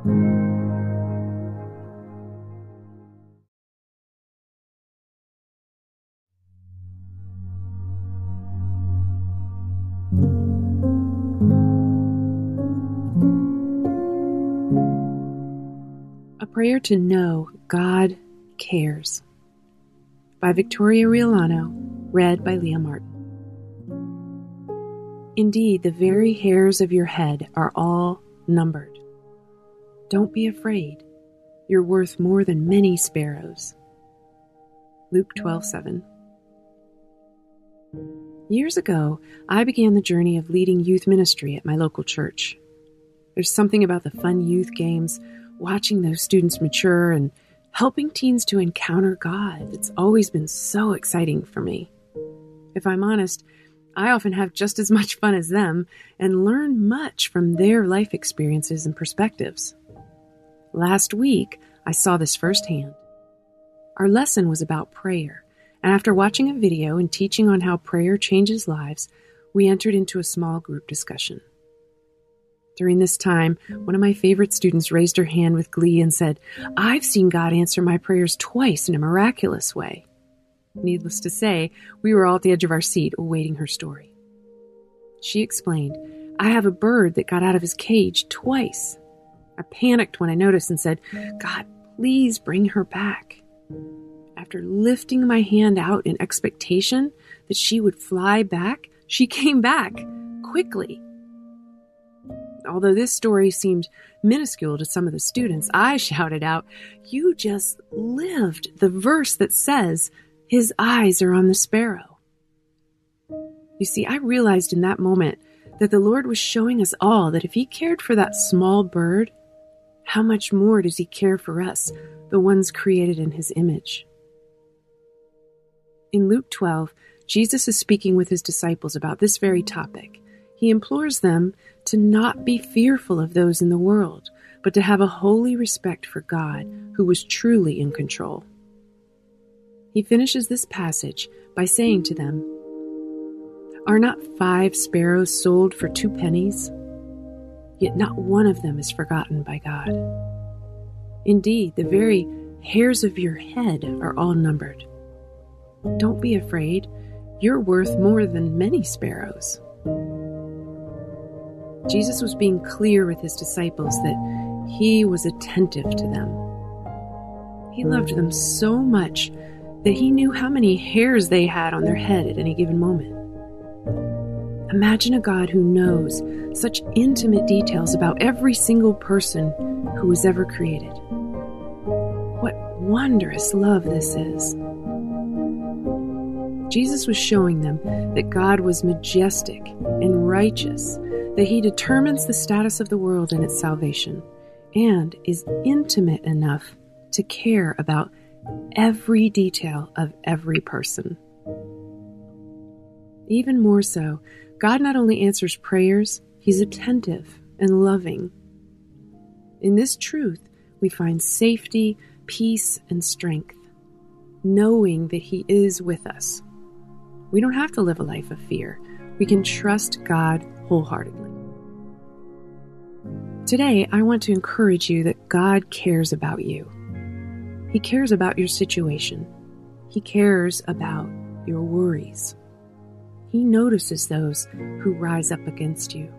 A prayer to know God cares by Victoria Riollano, read by Leah Martin. Indeed, the very hairs of your head are all numbered. Don't be afraid. You're worth more than many sparrows. Luke 12:7. Years ago, I began the journey of leading youth ministry at my local church. There's something about the fun youth games, watching those students mature and helping teens to encounter God that's always been so exciting for me. If I'm honest, I often have just as much fun as them and learn much from their life experiences and perspectives. Last week, I saw this firsthand. Our lesson was about prayer, and after watching a video and teaching on how prayer changes lives, we entered into a small group discussion. During this time, one of my favorite students raised her hand with glee and said, I've seen God answer my prayers twice in a miraculous way. Needless to say, we were all at the edge of our seat awaiting her story. She explained, I have a bird that got out of his cage twice. I panicked when I noticed and said, God, please bring her back. After lifting my hand out in expectation that she would fly back, she came back quickly. Although this story seemed minuscule to some of the students, I shouted out, You just lived the verse that says, His eyes are on the sparrow. You see, I realized in that moment that the Lord was showing us all that if He cared for that small bird, how much more does He care for us, the ones created in His image? In Luke 12, Jesus is speaking with His disciples about this very topic. He implores them to not be fearful of those in the world, but to have a holy respect for God, who was truly in control. He finishes this passage by saying to them, Are not five sparrows sold for two pennies? Yet not one of them is forgotten by God. Indeed, the very hairs of your head are all numbered. Don't be afraid, you're worth more than many sparrows. Jesus was being clear with his disciples that he was attentive to them. He loved them so much that he knew how many hairs they had on their head at any given moment. Imagine a God who knows such intimate details about every single person who was ever created. What wondrous love this is. Jesus was showing them that God was majestic and righteous, that He determines the status of the world and its salvation, and is intimate enough to care about every detail of every person. Even more so, God not only answers prayers, He's attentive and loving. In this truth, we find safety, peace, and strength, knowing that He is with us. We don't have to live a life of fear. We can trust God wholeheartedly. Today, I want to encourage you that God cares about you. He cares about your situation. He cares about your worries. He notices those who rise up against you.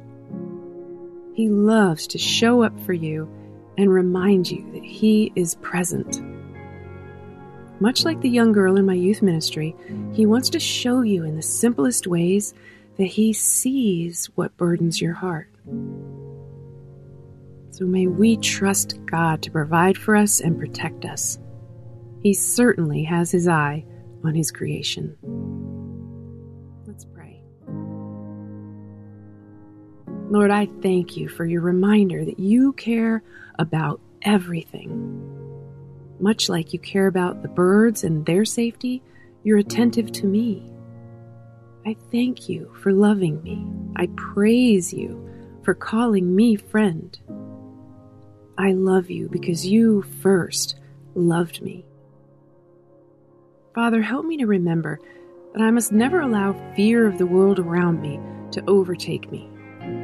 He loves to show up for you and remind you that He is present. Much like the young girl in my youth ministry, He wants to show you in the simplest ways that He sees what burdens your heart. So may we trust God to provide for us and protect us. He certainly has His eye on His creation. Let's pray. Lord, I thank you for your reminder that you care about everything. Much like you care about the birds and their safety, you're attentive to me. I thank you for loving me. I praise you for calling me friend. I love you because you first loved me. Father, help me to remember that I must never allow fear of the world around me to overtake me.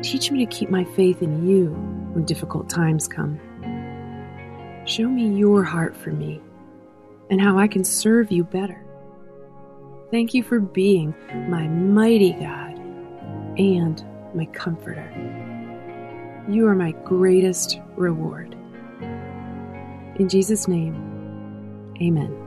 Teach me to keep my faith in you when difficult times come. Show me your heart for me and how I can serve you better. Thank you for being my mighty God and my comforter. You are my greatest reward. In Jesus' name, amen.